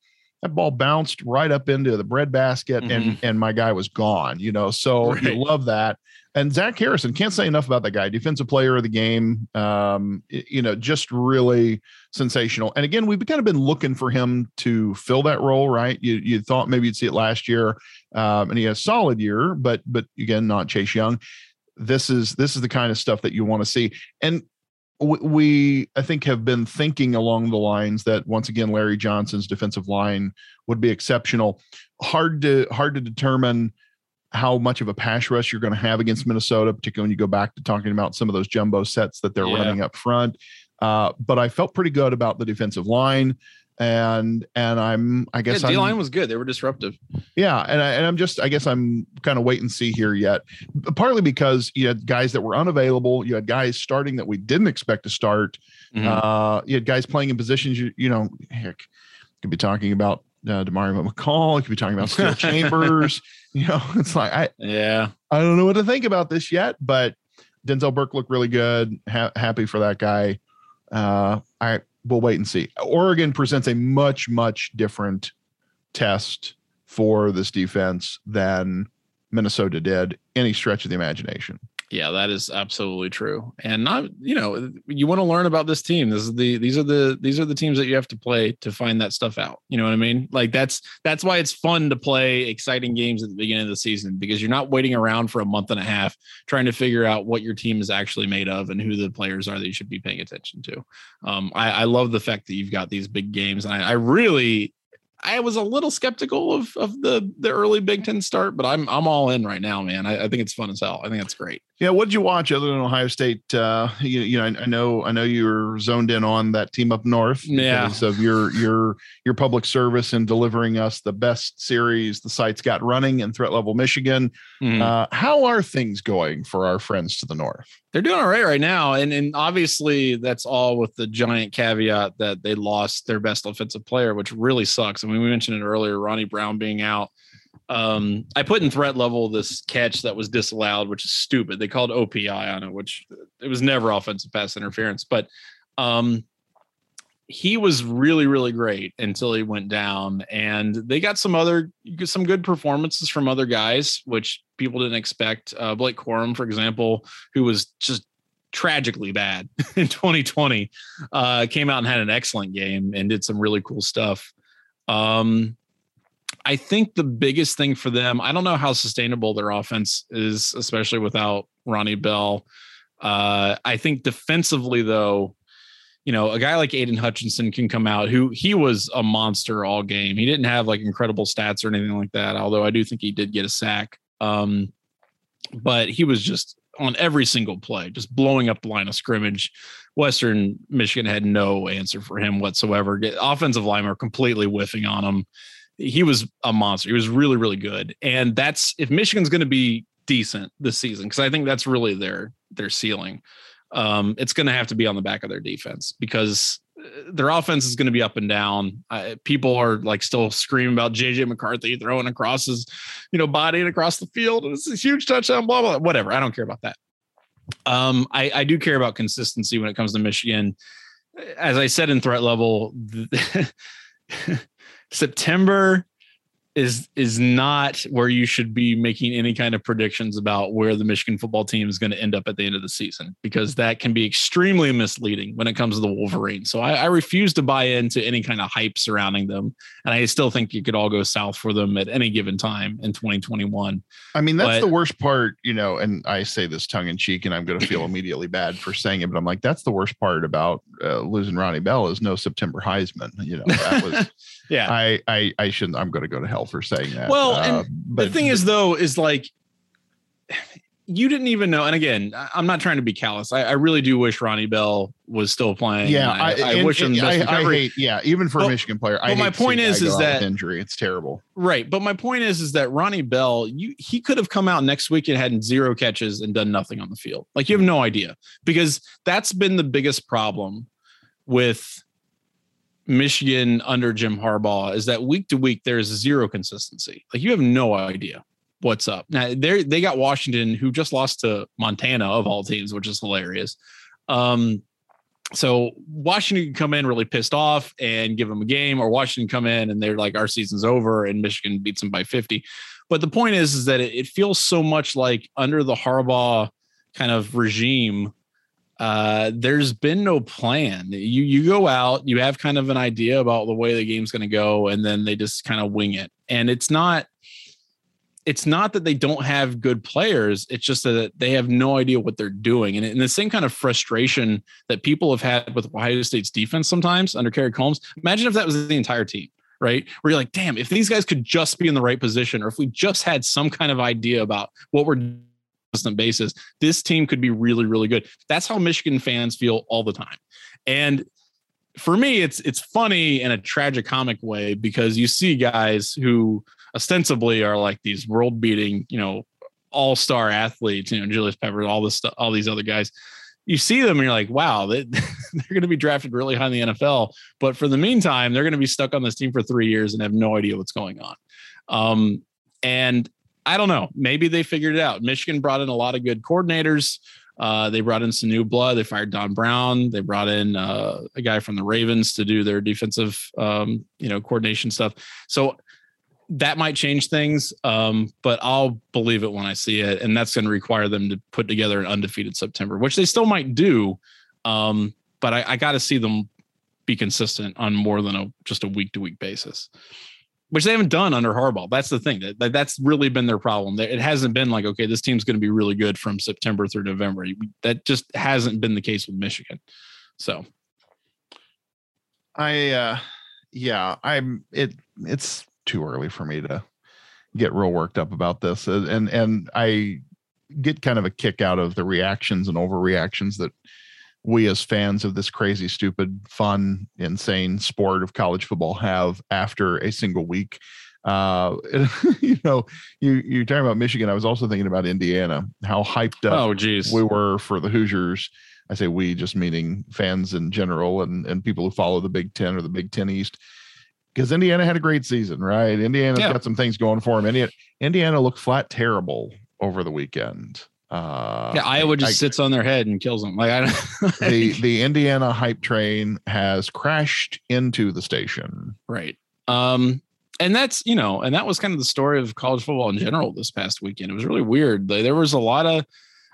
that ball bounced right up into the bread basket, mm-hmm. and and my guy was gone. You know, so right. you love that. And Zach Harrison can't say enough about that guy. Defensive player of the game. Um, you know, just really sensational. And again, we've kind of been looking for him to fill that role, right? You you thought maybe you'd see it last year, um, and he had a solid year, but but again, not Chase Young. This is this is the kind of stuff that you want to see. And we I think have been thinking along the lines that once again Larry Johnson's defensive line would be exceptional. Hard to hard to determine how much of a pass rush you're going to have against Minnesota, particularly when you go back to talking about some of those jumbo sets that they're yeah. running up front. Uh, but I felt pretty good about the defensive line, and and I'm I guess yeah, D line was good. They were disruptive. Yeah, and I, and I'm just I guess I'm kind of wait and see here yet. Partly because you had guys that were unavailable, you had guys starting that we didn't expect to start. Mm-hmm. Uh, you had guys playing in positions you you know heck could be talking about uh, Demario McCall. You could be talking about Steele Chambers. You know, it's like I yeah I don't know what to think about this yet, but Denzel Burke looked really good. Ha- happy for that guy. Uh, I will wait and see. Oregon presents a much much different test for this defense than Minnesota did any stretch of the imagination. Yeah, that is absolutely true. And not, you know, you want to learn about this team. This is the these are the these are the teams that you have to play to find that stuff out. You know what I mean? Like that's that's why it's fun to play exciting games at the beginning of the season because you're not waiting around for a month and a half trying to figure out what your team is actually made of and who the players are that you should be paying attention to. Um, I, I love the fact that you've got these big games, and I, I really I was a little skeptical of of the the early Big Ten start, but I'm I'm all in right now, man. I, I think it's fun as hell. I think that's great. Yeah, what did you watch other than Ohio State? Uh, you, you know, I, I, know I know you were zoned in on that team up north because yeah. of your your your public service and delivering us the best series the site's got running in threat level Michigan. Mm-hmm. Uh, how are things going for our friends to the north? They're doing all right right now, and and obviously that's all with the giant caveat that they lost their best offensive player, which really sucks. I mean, we mentioned it earlier, Ronnie Brown being out. Um, I put in threat level this catch that was disallowed, which is stupid. They called OPI on it, which it was never offensive pass interference. But um, he was really, really great until he went down. And they got some other some good performances from other guys, which people didn't expect. Uh, Blake Corum, for example, who was just tragically bad in 2020, uh, came out and had an excellent game and did some really cool stuff. Um, I think the biggest thing for them, I don't know how sustainable their offense is, especially without Ronnie Bell. Uh, I think defensively, though, you know, a guy like Aidan Hutchinson can come out who he was a monster all game. He didn't have like incredible stats or anything like that, although I do think he did get a sack. Um, but he was just on every single play, just blowing up the line of scrimmage. Western Michigan had no answer for him whatsoever. Offensive line are completely whiffing on him. He was a monster. He was really, really good. And that's if Michigan's going to be decent this season, because I think that's really their their ceiling um, it's going to have to be on the back of their defense because their offense is going to be up and down. People are like still screaming about JJ McCarthy throwing across his, you know, body and across the field. It's a huge touchdown, blah, blah, whatever. I don't care about that. Um, I, I do care about consistency when it comes to Michigan. As I said in threat level, September is is not where you should be making any kind of predictions about where the Michigan football team is going to end up at the end of the season because that can be extremely misleading when it comes to the Wolverines. So I, I refuse to buy into any kind of hype surrounding them, and I still think you could all go south for them at any given time in 2021. I mean, that's but, the worst part, you know. And I say this tongue in cheek, and I'm going to feel immediately bad for saying it, but I'm like, that's the worst part about uh, losing Ronnie Bell is no September Heisman. You know, that was. yeah. I I I shouldn't. I'm going to go to hell for saying that. Well, uh, but the thing is, though, is like you didn't even know. And again, I'm not trying to be callous. I, I really do wish Ronnie Bell was still playing. Yeah, I, I, I wish him. I, I, hate. Yeah, even for a Michigan player. But my point is, is that injury. It's terrible. Right. But my point is, is that Ronnie Bell, you he could have come out next week and had zero catches and done nothing on the field. Like you have no idea because that's been the biggest problem with Michigan under Jim Harbaugh is that week to week there's zero consistency. Like you have no idea what's up. Now they they got Washington who just lost to Montana of all teams, which is hilarious. Um, so Washington can come in really pissed off and give them a game, or Washington come in and they're like, our season's over, and Michigan beats them by 50. But the point is, is that it, it feels so much like under the Harbaugh kind of regime uh, there's been no plan. You you go out, you have kind of an idea about the way the game's going to go, and then they just kind of wing it. And it's not it's not that they don't have good players. It's just that they have no idea what they're doing. And, and the same kind of frustration that people have had with Ohio State's defense sometimes under Kerry Coombs. Imagine if that was the entire team, right? Where you're like, damn, if these guys could just be in the right position, or if we just had some kind of idea about what we're basis, this team could be really, really good. That's how Michigan fans feel all the time. And for me, it's it's funny in a tragic comic way because you see guys who ostensibly are like these world beating, you know, all star athletes, you know, Julius Peppers, all this stuff, all these other guys. You see them and you're like, wow, they, they're going to be drafted really high in the NFL. But for the meantime, they're going to be stuck on this team for three years and have no idea what's going on. Um, and I don't know. Maybe they figured it out. Michigan brought in a lot of good coordinators. Uh, they brought in some new blood. They fired Don Brown. They brought in uh, a guy from the Ravens to do their defensive, um, you know, coordination stuff. So that might change things, um, but I'll believe it when I see it, and that's going to require them to put together an undefeated September, which they still might do. Um, but I, I got to see them be consistent on more than a just a week to week basis which they haven't done under Harbaugh. That's the thing. That, that's really been their problem. It hasn't been like, okay, this team's going to be really good from September through November. That just hasn't been the case with Michigan. So, I, uh, yeah, I'm. It it's too early for me to get real worked up about this, and and I get kind of a kick out of the reactions and overreactions that we as fans of this crazy, stupid, fun, insane sport of college football have after a single week. Uh, you know, you you're talking about Michigan. I was also thinking about Indiana. How hyped up oh, geez. we were for the Hoosiers. I say we, just meaning fans in general and and people who follow the Big Ten or the Big Ten East. Because Indiana had a great season, right? Indiana's yeah. got some things going for them. Indiana, Indiana looked flat terrible over the weekend. Uh, yeah, Iowa just I, sits on their head and kills them. Like I don't. the the Indiana hype train has crashed into the station. Right. Um. and that's you know, and that was kind of the story of college football in general this past weekend. It was really weird. There was a lot of.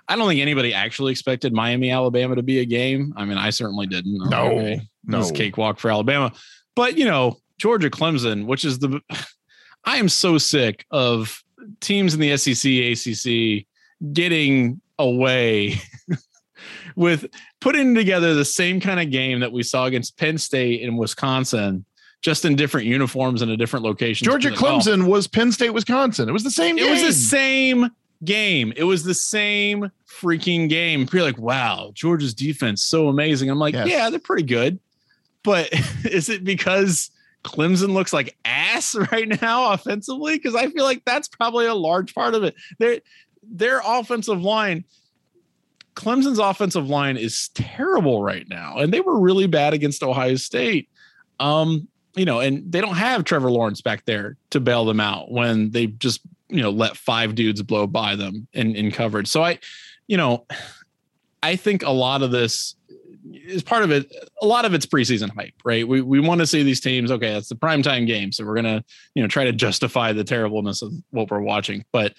I don't think anybody actually expected Miami, Alabama to be a game. I mean, I certainly didn't. No, okay, no, cakewalk for Alabama. But you know, Georgia, Clemson, which is the, I am so sick of teams in the SEC, ACC getting away with putting together the same kind of game that we saw against Penn State and Wisconsin, just in different uniforms and a different location. Georgia Clemson was Penn State, Wisconsin. It was the same. It game. was the same game. It was the same freaking game. You're like, wow, Georgia's defense so amazing. I'm like, yes. yeah, they're pretty good. But is it because Clemson looks like ass right now offensively? Because I feel like that's probably a large part of it. Their their offensive line Clemson's offensive line is terrible right now, and they were really bad against Ohio State. Um, you know, and they don't have Trevor Lawrence back there to bail them out when they just you know let five dudes blow by them in in coverage. So I, you know, I think a lot of this is part of it. A lot of it's preseason hype, right? We we want to see these teams. Okay, that's the primetime game, so we're gonna you know try to justify the terribleness of what we're watching, but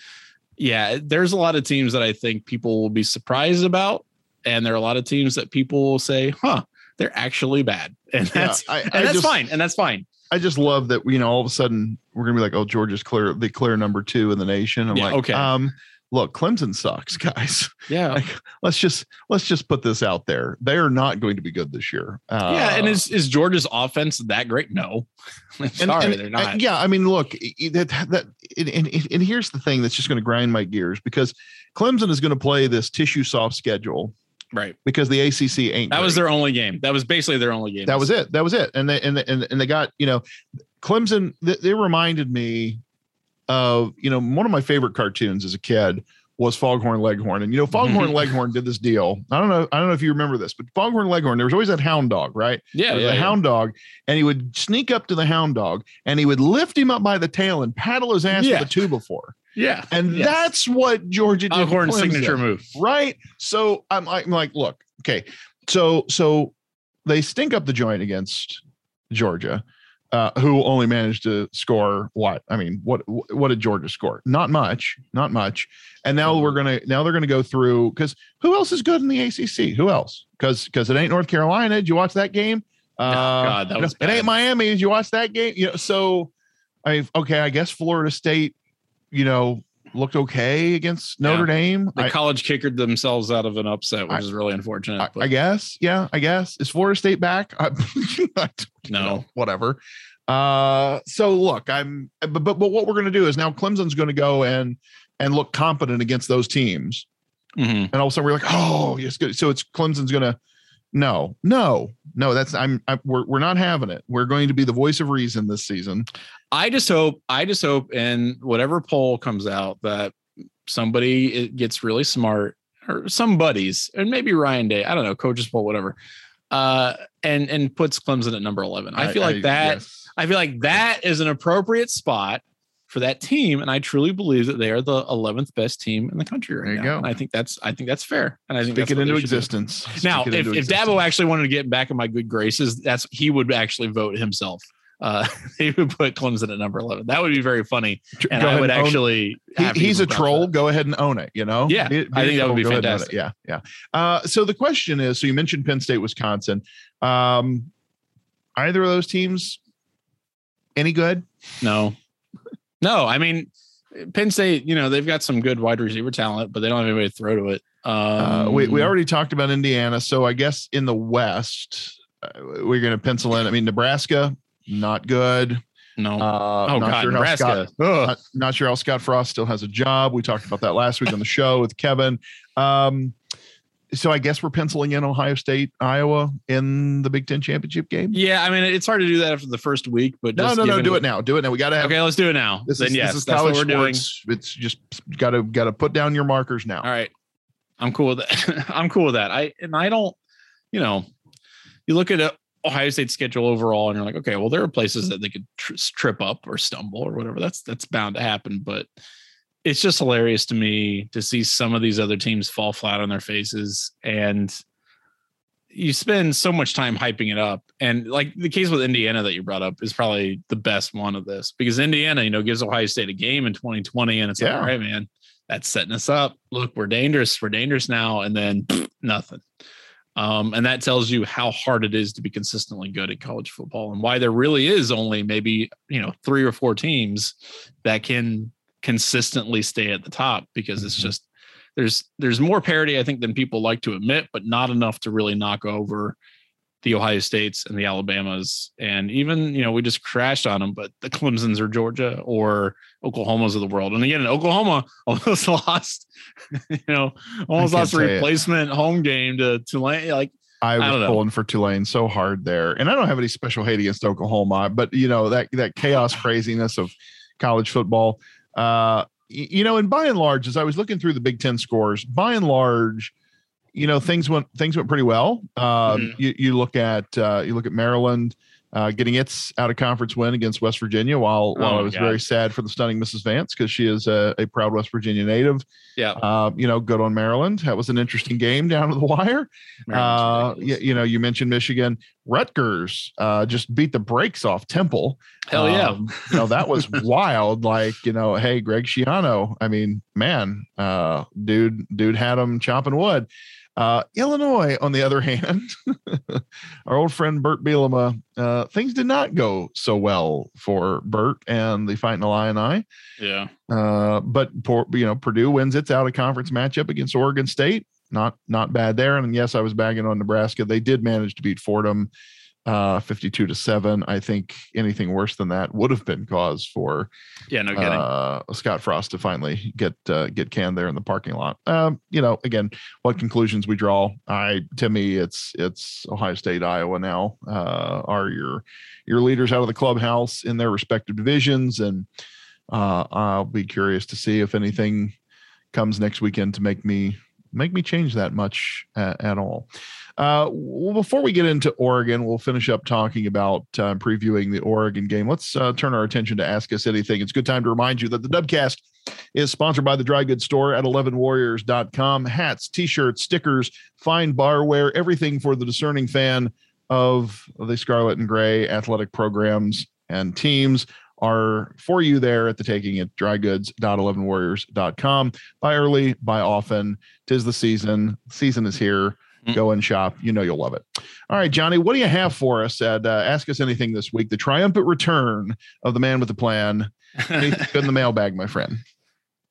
yeah, there's a lot of teams that I think people will be surprised about, and there are a lot of teams that people will say, "Huh, they're actually bad," and that's yeah, I, and I that's just, fine, and that's fine. I just love that you know all of a sudden we're gonna be like, "Oh, Georgia's clear, the clear number two in the nation." I'm yeah, like, okay, um, look, Clemson sucks, guys. Yeah. Like, let's just let's just put this out there. They are not going to be good this year. Uh, yeah, and is is Georgia's offense that great? No. sorry, and, they're not. yeah, I mean, look, that that and, and, and here's the thing that's just going to grind my gears because Clemson is going to play this tissue soft schedule. Right. Because the ACC ain't That great. was their only game. That was basically their only game. That was it. That was it. And they and they, and, and they got, you know, Clemson they, they reminded me of you know one of my favorite cartoons as a kid was Foghorn Leghorn, and you know Foghorn mm-hmm. Leghorn did this deal. I don't know, I don't know if you remember this, but Foghorn Leghorn, there was always that hound dog, right? Yeah, yeah, a yeah. hound dog, and he would sneak up to the hound dog, and he would lift him up by the tail and paddle his ass yeah. with a two before. Yeah, and yes. that's what Georgia did. Foghorn signature move, right? So I'm, I'm like, look, okay, so so they stink up the joint against Georgia uh, who only managed to score what? I mean, what what did Georgia score? Not much, not much. And now we're gonna now they're gonna go through because who else is good in the ACC? Who else? Because because it ain't North Carolina. Did you watch that game? Uh, oh, God, that was it ain't Miami. Did you watch that game? You know, so I okay, I guess Florida State, you know, looked okay against Notre yeah. Dame. The I, college kickered themselves out of an upset, which I, is really unfortunate. I, I, guess, yeah, I guess. Is Florida State back? I, don't no. know, whatever. Uh, so look, I'm, but, but but what we're going to do is now Clemson's going to go and and look competent against those teams, mm-hmm. and all of a sudden we're like, oh, yes, good. So it's Clemson's going to. No, no, no. That's I'm, I'm. We're we're not having it. We're going to be the voice of reason this season. I just hope. I just hope, in whatever poll comes out, that somebody gets really smart, or some buddies, and maybe Ryan Day. I don't know, coaches poll, whatever. Uh, and and puts Clemson at number eleven. I, I feel like I, that. Yes I feel like that is an appropriate spot for that team, and I truly believe that they are the 11th best team in the country right there you now. Go. And I think that's I think that's fair. And I think speak it into existence. Now, if, if Dabo actually wanted to get back in my good graces, that's he would actually vote himself. Uh, he would put Clemson at number 11. That would be very funny. And I would actually. He, he's a troll. That. Go ahead and own it. You know. Yeah, be, be I think that would be fantastic. Yeah, yeah. Uh, so the question is: so you mentioned Penn State, Wisconsin. Um, either of those teams any good? No, no. I mean, Penn State, you know, they've got some good wide receiver talent, but they don't have anybody to throw to it. Um, uh, we we already talked about Indiana, so I guess in the West, uh, we're going to pencil in. I mean, Nebraska, not good. No. Uh, oh God, sure Nebraska. Scott, not, not, sure how Scott Frost still has a job. We talked about that last week on the show with Kevin. Um, so I guess we're penciling in Ohio State, Iowa in the Big Ten championship game. Yeah, I mean it's hard to do that after the first week, but no, no, no, do it now. Do it now. We got to have. Okay, let's do it now. This then is, yes, this is that's what we're sports. doing. It's just got to got to put down your markers now. All right, I'm cool with that. I'm cool with that. I and I don't, you know, you look at Ohio State's schedule overall, and you're like, okay, well, there are places that they could tr- trip up or stumble or whatever. That's that's bound to happen, but it's just hilarious to me to see some of these other teams fall flat on their faces and you spend so much time hyping it up. And like the case with Indiana that you brought up is probably the best one of this because Indiana, you know, gives Ohio State a game in 2020 and it's yeah. like, all right, man, that's setting us up. Look, we're dangerous. We're dangerous now. And then pff, nothing. Um, and that tells you how hard it is to be consistently good at college football and why there really is only maybe, you know, three or four teams that can consistently stay at the top because it's mm-hmm. just there's there's more parity I think than people like to admit, but not enough to really knock over the Ohio States and the Alabamas, and even you know we just crashed on them, but the Clemson's or Georgia or Oklahoma's of the world. And again, Oklahoma almost lost, you know, almost lost a replacement it. home game to Tulane. Like I was I pulling for Tulane so hard there, and I don't have any special hate against Oklahoma, but you know that that chaos craziness of college football. Uh, you know, and by and large, as I was looking through the Big Ten scores, by and large, you know, things went things went pretty well. Um, mm-hmm. you, you look at uh, you look at Maryland uh, getting its out of conference win against West Virginia. While oh while I was God. very sad for the stunning Mrs. Vance because she is a, a, proud West Virginia native. Yeah, uh, you know, good on Maryland. That was an interesting game down to the wire. Uh, you, you, know, you mentioned Michigan. Rutgers uh, just beat the brakes off Temple. Hell yeah! Um, you know that was wild. Like you know, hey, Greg Schiano. I mean, man, uh, dude, dude had him chopping wood. Uh, Illinois, on the other hand, our old friend Bret Bielema, uh, things did not go so well for Burt and the Fighting Illini. Yeah. Uh, but you know, Purdue wins its out of conference matchup against Oregon State. Not not bad there. And yes, I was bagging on Nebraska. They did manage to beat Fordham uh 52 to 7 i think anything worse than that would have been cause for yeah no kidding. uh, scott frost to finally get uh, get canned there in the parking lot. Um you know again what conclusions we draw? I to me it's it's ohio state iowa now uh are your your leaders out of the clubhouse in their respective divisions. And uh i'll be curious to see if anything comes next weekend to make me make me change that much at, at all uh, well, before we get into Oregon, we'll finish up talking about uh, previewing the Oregon game. Let's uh, turn our attention to Ask Us Anything. It's a good time to remind you that the Dubcast is sponsored by the Dry Goods Store at 11warriors.com. Hats, t shirts, stickers, fine barware, everything for the discerning fan of the Scarlet and Gray athletic programs and teams are for you there at the taking at drygoods.11warriors.com. Buy early, buy often. Tis the season. season is here. Mm-hmm. Go and shop. You know you'll love it. All right, Johnny, what do you have for us at uh, Ask Us Anything this week? The triumphant return of the man with the plan. Good in the mailbag, my friend.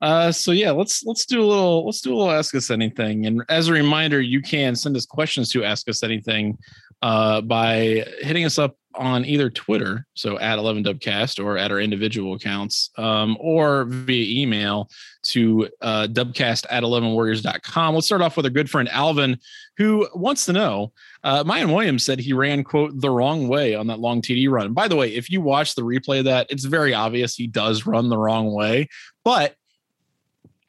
Uh, so yeah, let's let's do a little let's do a little ask us anything. And as a reminder, you can send us questions to ask us anything uh, by hitting us up on either Twitter, so at 11dubcast, or at our individual accounts, um, or via email to uh, dubcast at 11warriors.com. Let's start off with our good friend Alvin, who wants to know uh, Miyan Williams said he ran, quote, the wrong way on that long TD run. by the way, if you watch the replay of that, it's very obvious he does run the wrong way. But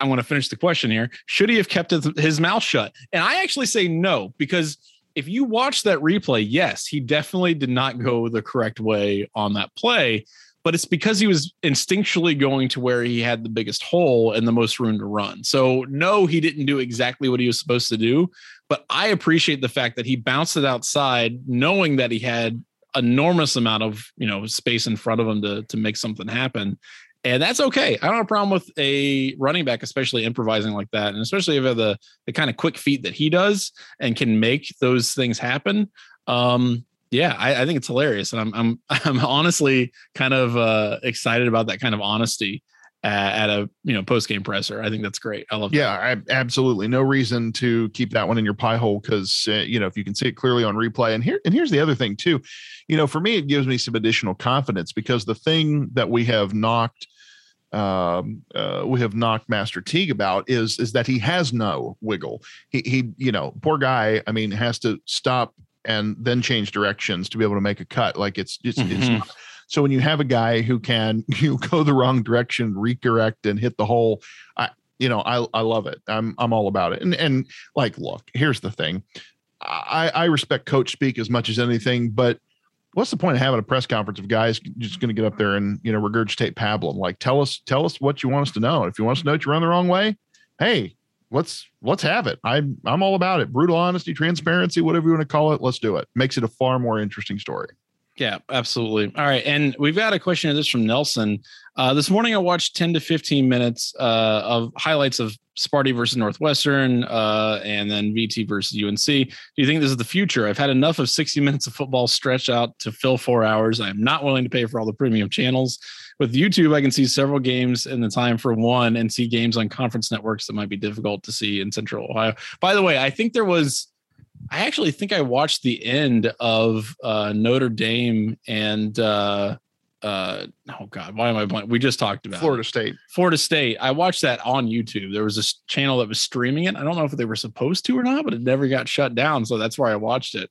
I want to finish the question here. Should he have kept his, his mouth shut? And I actually say no, because if you watch that replay, yes, he definitely did not go the correct way on that play, but it's because he was instinctually going to where he had the biggest hole and the most room to run. So, no, he didn't do exactly what he was supposed to do, but I appreciate the fact that he bounced it outside knowing that he had enormous amount of, you know, space in front of him to to make something happen and that's okay. I don't have a problem with a running back, especially improvising like that, and especially if the the kind of quick feet that he does and can make those things happen. Um, yeah, I, I, think it's hilarious, and I'm I'm I'm honestly kind of uh, excited about that kind of honesty at, at a you know post game presser. I think that's great. I love. Yeah, I, absolutely. No reason to keep that one in your pie hole because uh, you know if you can see it clearly on replay. And here and here's the other thing too, you know, for me it gives me some additional confidence because the thing that we have knocked um, uh, we have knocked Master Teague about is is that he has no wiggle. He he, you know, poor guy. I mean, has to stop and then change directions to be able to make a cut. Like it's it's, mm-hmm. it's not, so when you have a guy who can you go the wrong direction, recorrect, and hit the hole, I you know I I love it. I'm I'm all about it. And and like, look, here's the thing. I I respect coach speak as much as anything, but what's the point of having a press conference if guys just going to get up there and you know regurgitate pablum like tell us tell us what you want us to know if you want us to know that you run the wrong way hey let's let's have it. I'm I'm all about it. Brutal honesty, transparency, whatever you want to call it. Let's do it. Makes it a far more interesting story. Yeah, absolutely. All right. And we've got a question of this from Nelson. Uh, this morning, I watched 10 to 15 minutes uh, of highlights of Sparty versus Northwestern uh, and then VT versus UNC. Do you think this is the future? I've had enough of 60 minutes of football stretched out to fill four hours. I am not willing to pay for all the premium channels. With YouTube, I can see several games in the time for one and see games on conference networks that might be difficult to see in Central Ohio. By the way, I think there was I actually think I watched the end of uh, Notre Dame and uh, uh, oh god, why am I blank? We just talked about Florida it. State. Florida State. I watched that on YouTube. There was a channel that was streaming it. I don't know if they were supposed to or not, but it never got shut down, so that's where I watched it.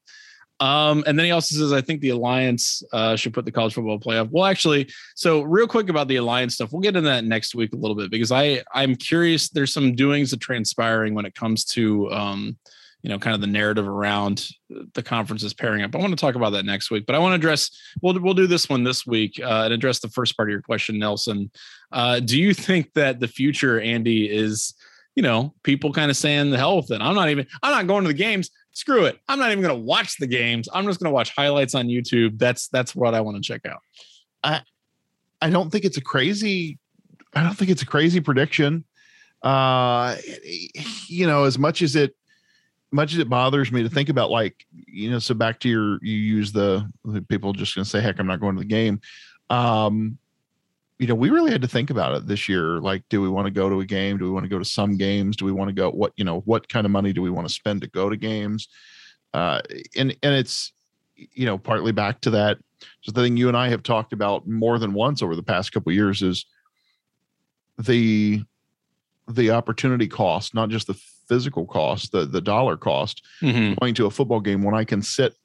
Um, and then he also says, I think the Alliance uh, should put the college football playoff. Well, actually, so real quick about the Alliance stuff, we'll get into that next week a little bit because I I'm curious. There's some doings that transpiring when it comes to um, you know, kind of the narrative around the conferences pairing up. I want to talk about that next week, but I want to address. We'll we'll do this one this week uh, and address the first part of your question, Nelson. Uh, do you think that the future, Andy, is you know people kind of saying the hell with it? I'm not even. I'm not going to the games. Screw it. I'm not even going to watch the games. I'm just going to watch highlights on YouTube. That's that's what I want to check out. I I don't think it's a crazy. I don't think it's a crazy prediction. Uh, you know, as much as it much as it bothers me to think about like you know so back to your you use the, people just gonna say heck i'm not going to the game. Um you know we really had to think about it this year like do we want to go to a game? Do we want to go to some games? Do we want to go what you know what kind of money do we want to spend to go to games? Uh and and it's you know partly back to that so the thing you and i have talked about more than once over the past couple years is the the opportunity cost not just the physical cost, the the dollar cost, mm-hmm. going to a football game when I can sit,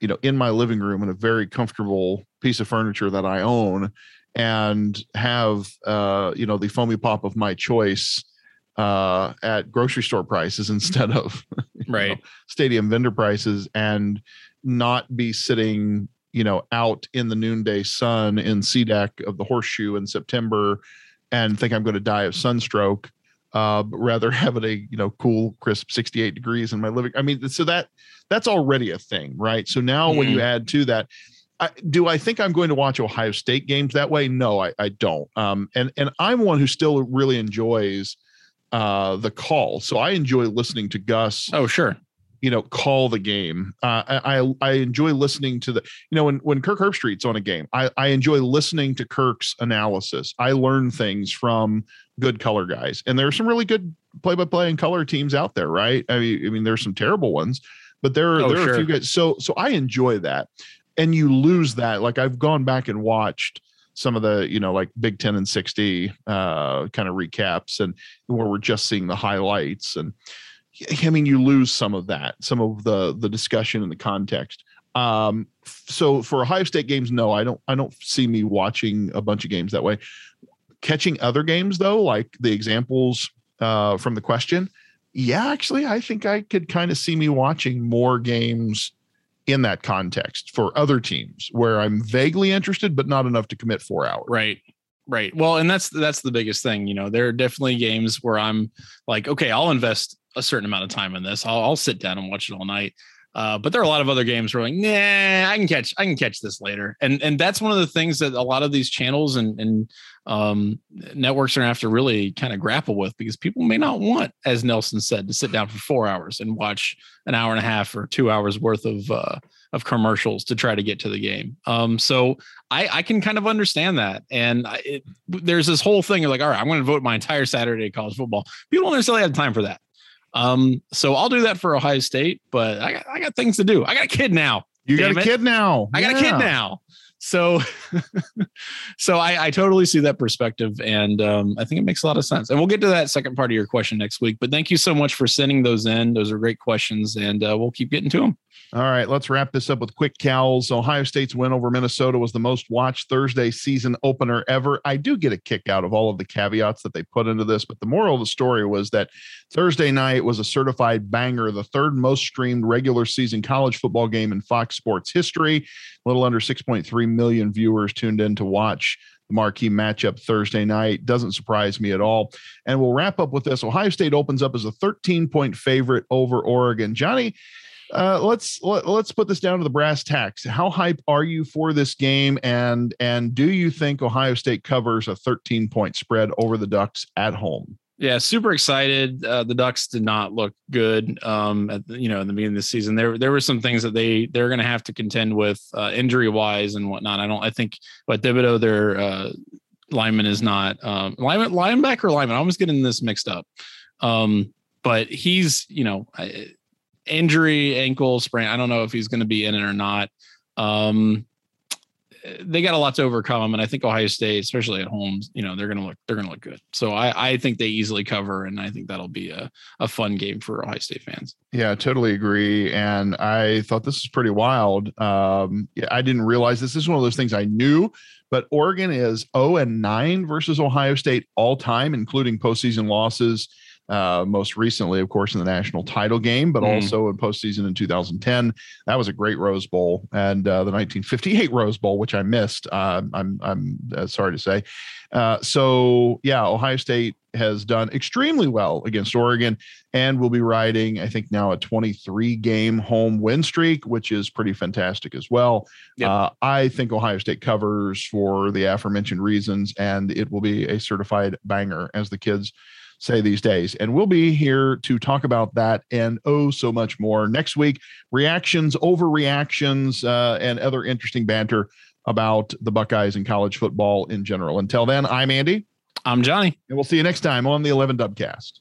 you know, in my living room in a very comfortable piece of furniture that I own, and have uh, you know the foamy pop of my choice uh, at grocery store prices instead of right know, stadium vendor prices, and not be sitting you know out in the noonday sun in deck of the horseshoe in September and think I'm going to die of sunstroke uh, but rather have it a you know cool crisp 68 degrees in my living i mean so that that's already a thing right so now mm. when you mm-hmm. add to that I, do I think I'm going to watch Ohio State games that way? No, I, I don't. Um, and and I'm one who still really enjoys uh, the call. So I enjoy listening to Gus. Oh, sure you know, call the game. Uh, I I enjoy listening to the, you know, when when Kirk Herbstreit's on a game, I I enjoy listening to Kirk's analysis. I learn things from good color guys, and there are some really good play by play and color teams out there, right? I mean, I mean, there's some terrible ones, but there are oh, there are sure. a few guys. So so I enjoy that, and you lose that. Like I've gone back and watched some of the you know like big 10 and 60 uh kind of recaps and where we're just seeing the highlights and I mean, you lose some of that, some of the the discussion and the context. Um, so for Ohio State games, no, I don't. I don't see me watching a bunch of games that way. Catching other games though, like the examples uh, from the question, yeah, actually, I think I could kind of see me watching more games in that context for other teams where I'm vaguely interested, but not enough to commit four hours. Right. Right. Well, and that's that's the biggest thing. You know, there are definitely games where I'm like, okay, I'll invest a certain amount of time in this. I'll, I'll sit down and watch it all night. Uh, but there are a lot of other games where like, nah, I can catch, I can catch this later. And and that's one of the things that a lot of these channels and and um, networks are gonna have to really kind of grapple with because people may not want, as Nelson said, to sit down for four hours and watch an hour and a half or two hours worth of uh, of commercials to try to get to the game. Um, so I, I can kind of understand that. And it, there's this whole thing of like, all right, I'm going to vote my entire Saturday college football. People don't necessarily have time for that. Um, so I'll do that for Ohio State, but I got I got things to do. I got a kid now. You got a it. kid now. I got a kid now. So, so I, I totally see that perspective, and um, I think it makes a lot of sense. And we'll get to that second part of your question next week. But thank you so much for sending those in; those are great questions, and uh, we'll keep getting to them. All right, let's wrap this up with quick cows. Ohio State's win over Minnesota was the most watched Thursday season opener ever. I do get a kick out of all of the caveats that they put into this, but the moral of the story was that Thursday night was a certified banger, the third most streamed regular season college football game in Fox Sports history. A little under 6.3 million viewers tuned in to watch the marquee matchup Thursday night. Doesn't surprise me at all. And we'll wrap up with this. Ohio State opens up as a 13 point favorite over Oregon. Johnny, uh, let's let, us let us put this down to the brass tacks. How hype are you for this game, and and do you think Ohio State covers a 13 point spread over the Ducks at home? Yeah, super excited. Uh, the Ducks did not look good. Um, at the, you know, in the beginning of the season, there there were some things that they they're going to have to contend with uh, injury wise and whatnot. I don't. I think, but Thibodeaux, their uh, lineman is not um, lineman linebacker lineman. I'm almost getting this mixed up. Um, but he's you know injury, ankle sprain. I don't know if he's going to be in it or not. Um, they got a lot to overcome, and I think Ohio State, especially at home, you know, they're going to look they're going to look good. So I I think they easily cover, and I think that'll be a a fun game for Ohio State fans. Yeah, totally agree. And I thought this was pretty wild. Um, I didn't realize this. This is one of those things I knew, but Oregon is 0 and 9 versus Ohio State all time, including postseason losses uh, most recently, of course, in the national title game, but mm. also in postseason in 2010. That was a great Rose Bowl, and uh, the 1958 Rose Bowl, which I missed. Uh, I'm I'm uh, sorry to say. Uh, so yeah, Ohio State has done extremely well against Oregon, and will be riding, I think, now a 23 game home win streak, which is pretty fantastic as well. Yep. Uh, I think Ohio State covers for the aforementioned reasons, and it will be a certified banger, as the kids say these days. And we'll be here to talk about that and oh, so much more next week. Reactions, overreactions, uh, and other interesting banter about the Buckeyes and college football in general. Until then, I'm Andy. I'm Johnny. And we'll see you next time on the 11 Dubcast.